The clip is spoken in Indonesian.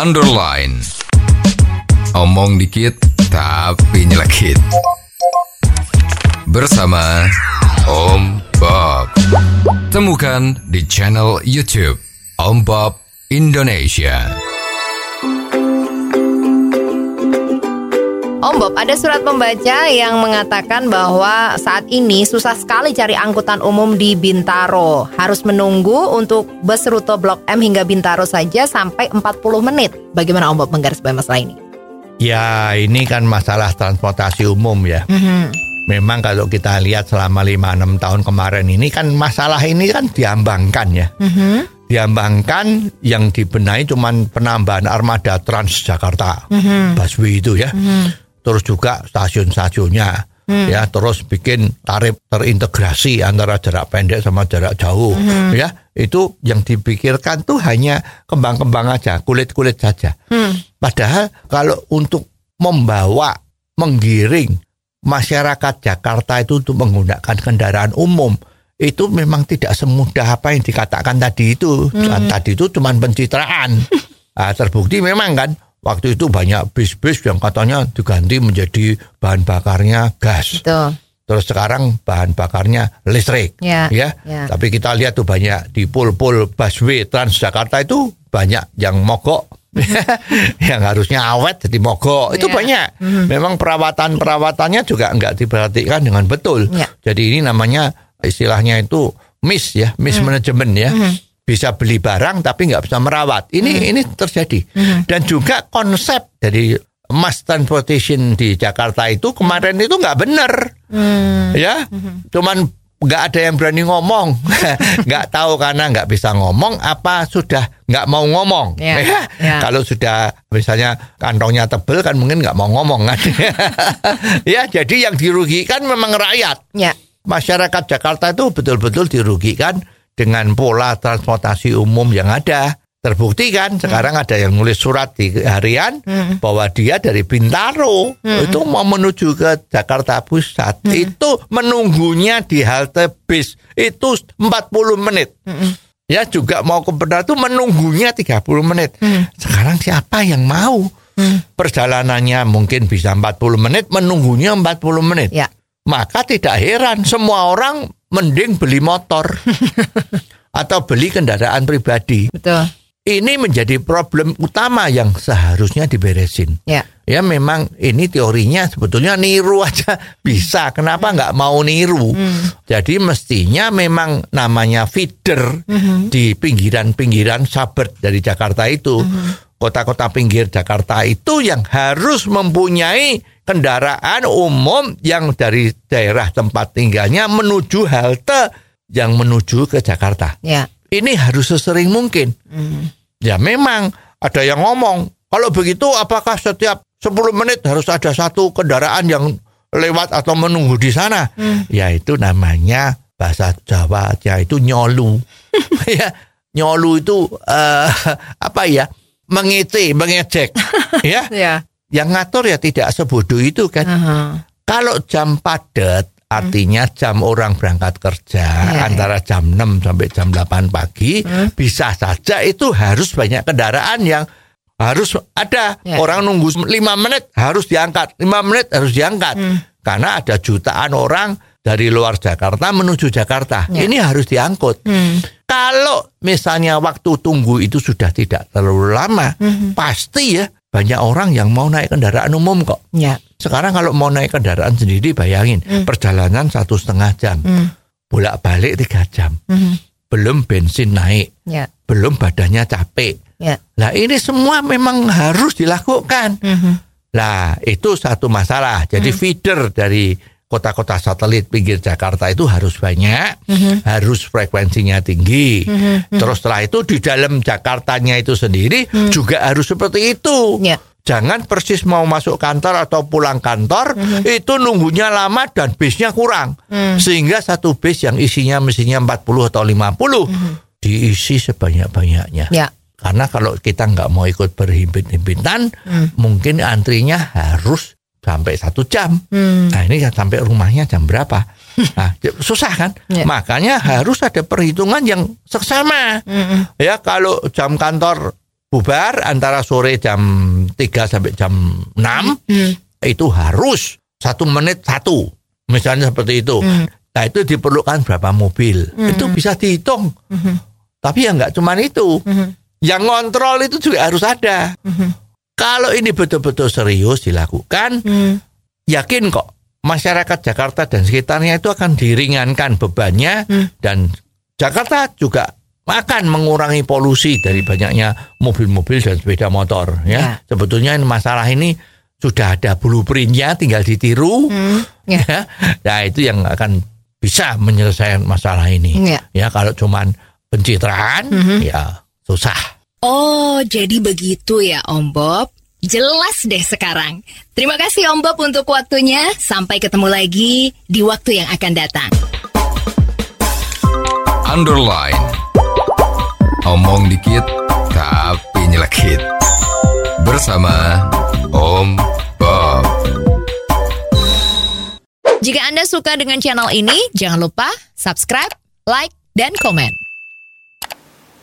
underline. Omong dikit tapi nyelekit. Bersama Om Bob. Temukan di channel YouTube Om Bob Indonesia. Om Bob, ada surat pembaca yang mengatakan bahwa saat ini susah sekali cari angkutan umum di Bintaro. Harus menunggu untuk bus rute Blok M hingga Bintaro saja sampai 40 menit. Bagaimana Om Bob menggarisbawahi masalah ini? Ya ini kan masalah transportasi umum ya. Memang kalau kita lihat selama 5-6 tahun kemarin ini kan masalah ini kan diambangkan ya. Diambangkan yang dibenahi cuman penambahan armada Transjakarta, busway itu ya. Terus juga stasiun-stasiunnya. Ya, terus bikin tarif terintegrasi antara jarak pendek sama jarak jauh, ya. Itu yang dipikirkan tuh hanya kembang-kembang aja, kulit-kulit saja. Padahal kalau untuk membawa, menggiring masyarakat Jakarta itu untuk menggunakan kendaraan umum itu memang tidak semudah apa yang dikatakan tadi itu. Dan Tadi itu cuma pencitraan. Ah, terbukti memang kan waktu itu banyak bis-bis yang katanya diganti menjadi bahan bakarnya gas. Betul. Terus sekarang bahan bakarnya listrik. Ya, ya. ya. Tapi kita lihat tuh banyak di pul-pul busway Transjakarta itu banyak yang mogok. yang harusnya awet jadi mogok. Itu Ya. banyak. Memang perawatan-perawatannya juga nggak diperhatikan dengan betul. Ya. Jadi ini namanya istilahnya itu miss ya, mismanagement ya. Bisa beli barang tapi nggak bisa merawat. Ini ini terjadi. Dan juga konsep dari mass transportation di Jakarta itu kemarin itu nggak benar. Ya cuman nggak ada yang berani ngomong. Nggak tahu karena nggak bisa ngomong apa sudah nggak mau ngomong. Ya, ya. kalau sudah misalnya kantongnya tebel kan mungkin nggak mau ngomong kan. Ya jadi yang dirugikan memang rakyat. Ya. masyarakat Jakarta itu betul-betul dirugikan dengan pola transportasi umum yang ada. Terbukti kan sekarang ada yang nulis surat di harian bahwa dia dari Bintaro. Itu mau menuju ke Jakarta Pusat. Itu menunggunya di halte bis. Itu 40 menit. Ya juga mau ke Bintaro itu menunggunya 30 menit. Sekarang siapa yang mau? Perjalanannya mungkin bisa 40 menit, menunggunya 40 menit. Ya. maka tidak heran semua orang mending beli motor atau beli kendaraan pribadi. Betul. Ini menjadi problem utama yang seharusnya diberesin. Ya. Ya memang ini teorinya sebetulnya niru aja bisa. Kenapa nggak mau niru? Jadi mestinya memang namanya feeder di pinggiran-pinggiran suburb dari Jakarta itu. Kota-kota pinggir Jakarta itu yang harus mempunyai kendaraan umum yang dari daerah tempat tinggalnya menuju halte yang menuju ke Jakarta. Ya. Ini harus sesering mungkin. Ya memang ada yang ngomong, kalau begitu apakah setiap 10 menit harus ada satu kendaraan yang lewat atau menunggu di sana? Ya itu namanya bahasa Jawa ya itu nyolu. ya, nyolu itu eh, apa ya? Mengece, mengejek. ya, Ya. Yang ngatur ya tidak sebodoh itu kan. Aha. Kalau jam padat artinya jam orang berangkat kerja Ya, antara jam 6 sampai jam 8 pagi bisa saja itu harus banyak kendaraan yang harus ada. Ya. orang nunggu 5 menit harus diangkat. 5 menit harus diangkat. Karena ada jutaan orang dari luar Jakarta menuju Jakarta. Ya. ini harus diangkut. Kalau misalnya waktu tunggu itu sudah tidak terlalu lama pasti ya banyak orang yang mau naik kendaraan umum kok Ya. sekarang kalau mau naik kendaraan sendiri bayangin perjalanan satu setengah jam, bolak balik tiga jam, belum bensin naik, Ya. belum badannya capek. Ya. Nah ini semua memang harus dilakukan. Lah itu satu masalah. Jadi feeder dari kota-kota satelit pinggir Jakarta itu harus banyak, harus frekuensinya tinggi. Terus setelah itu di dalam Jakartanya itu sendiri juga harus seperti itu. Ya. Jangan persis mau masuk kantor atau pulang kantor itu nunggunya lama dan bisnya kurang. Sehingga satu bis yang isinya mestinya 40 atau 50 diisi sebanyak-banyaknya. Ya. Karena kalau kita nggak mau ikut berhimpit-himpitan, mungkin antrinya harus sampai satu jam. Nah ini kan sampai rumahnya jam berapa? Nah, susah kan? Ya. Makanya harus ada perhitungan yang seksama. Ya kalau jam kantor bubar antara sore jam 3 sampai jam 6 Hmm. itu harus satu menit satu misalnya seperti itu Hmm. nah itu diperlukan berapa mobil itu bisa dihitung tapi ya nggak cuman itu Hmm. yang ngontrol itu juga harus ada kalau ini betul-betul serius dilakukan Hmm. yakin kok masyarakat Jakarta dan sekitarnya itu akan diringankan bebannya Hmm. dan Jakarta juga akan mengurangi polusi dari banyaknya mobil-mobil dan sepeda motor ya. Ya. Sebetulnya ini masalah ini sudah ada blueprintnya tinggal ditiru Hmm. Ya. ya. Nah, itu yang akan bisa menyelesaikan masalah ini. Ya. Ya kalau cuman pencitraan Mhm. ya susah. Oh, jadi begitu ya Om Bob. Jelas deh sekarang. Terima kasih Om Bob untuk waktunya. Sampai ketemu lagi di waktu yang akan datang. Underline. Omong dikit tapi nyelekit. Bersama Om Bob. Jika Anda suka dengan channel ini, jangan lupa subscribe, like, dan komen.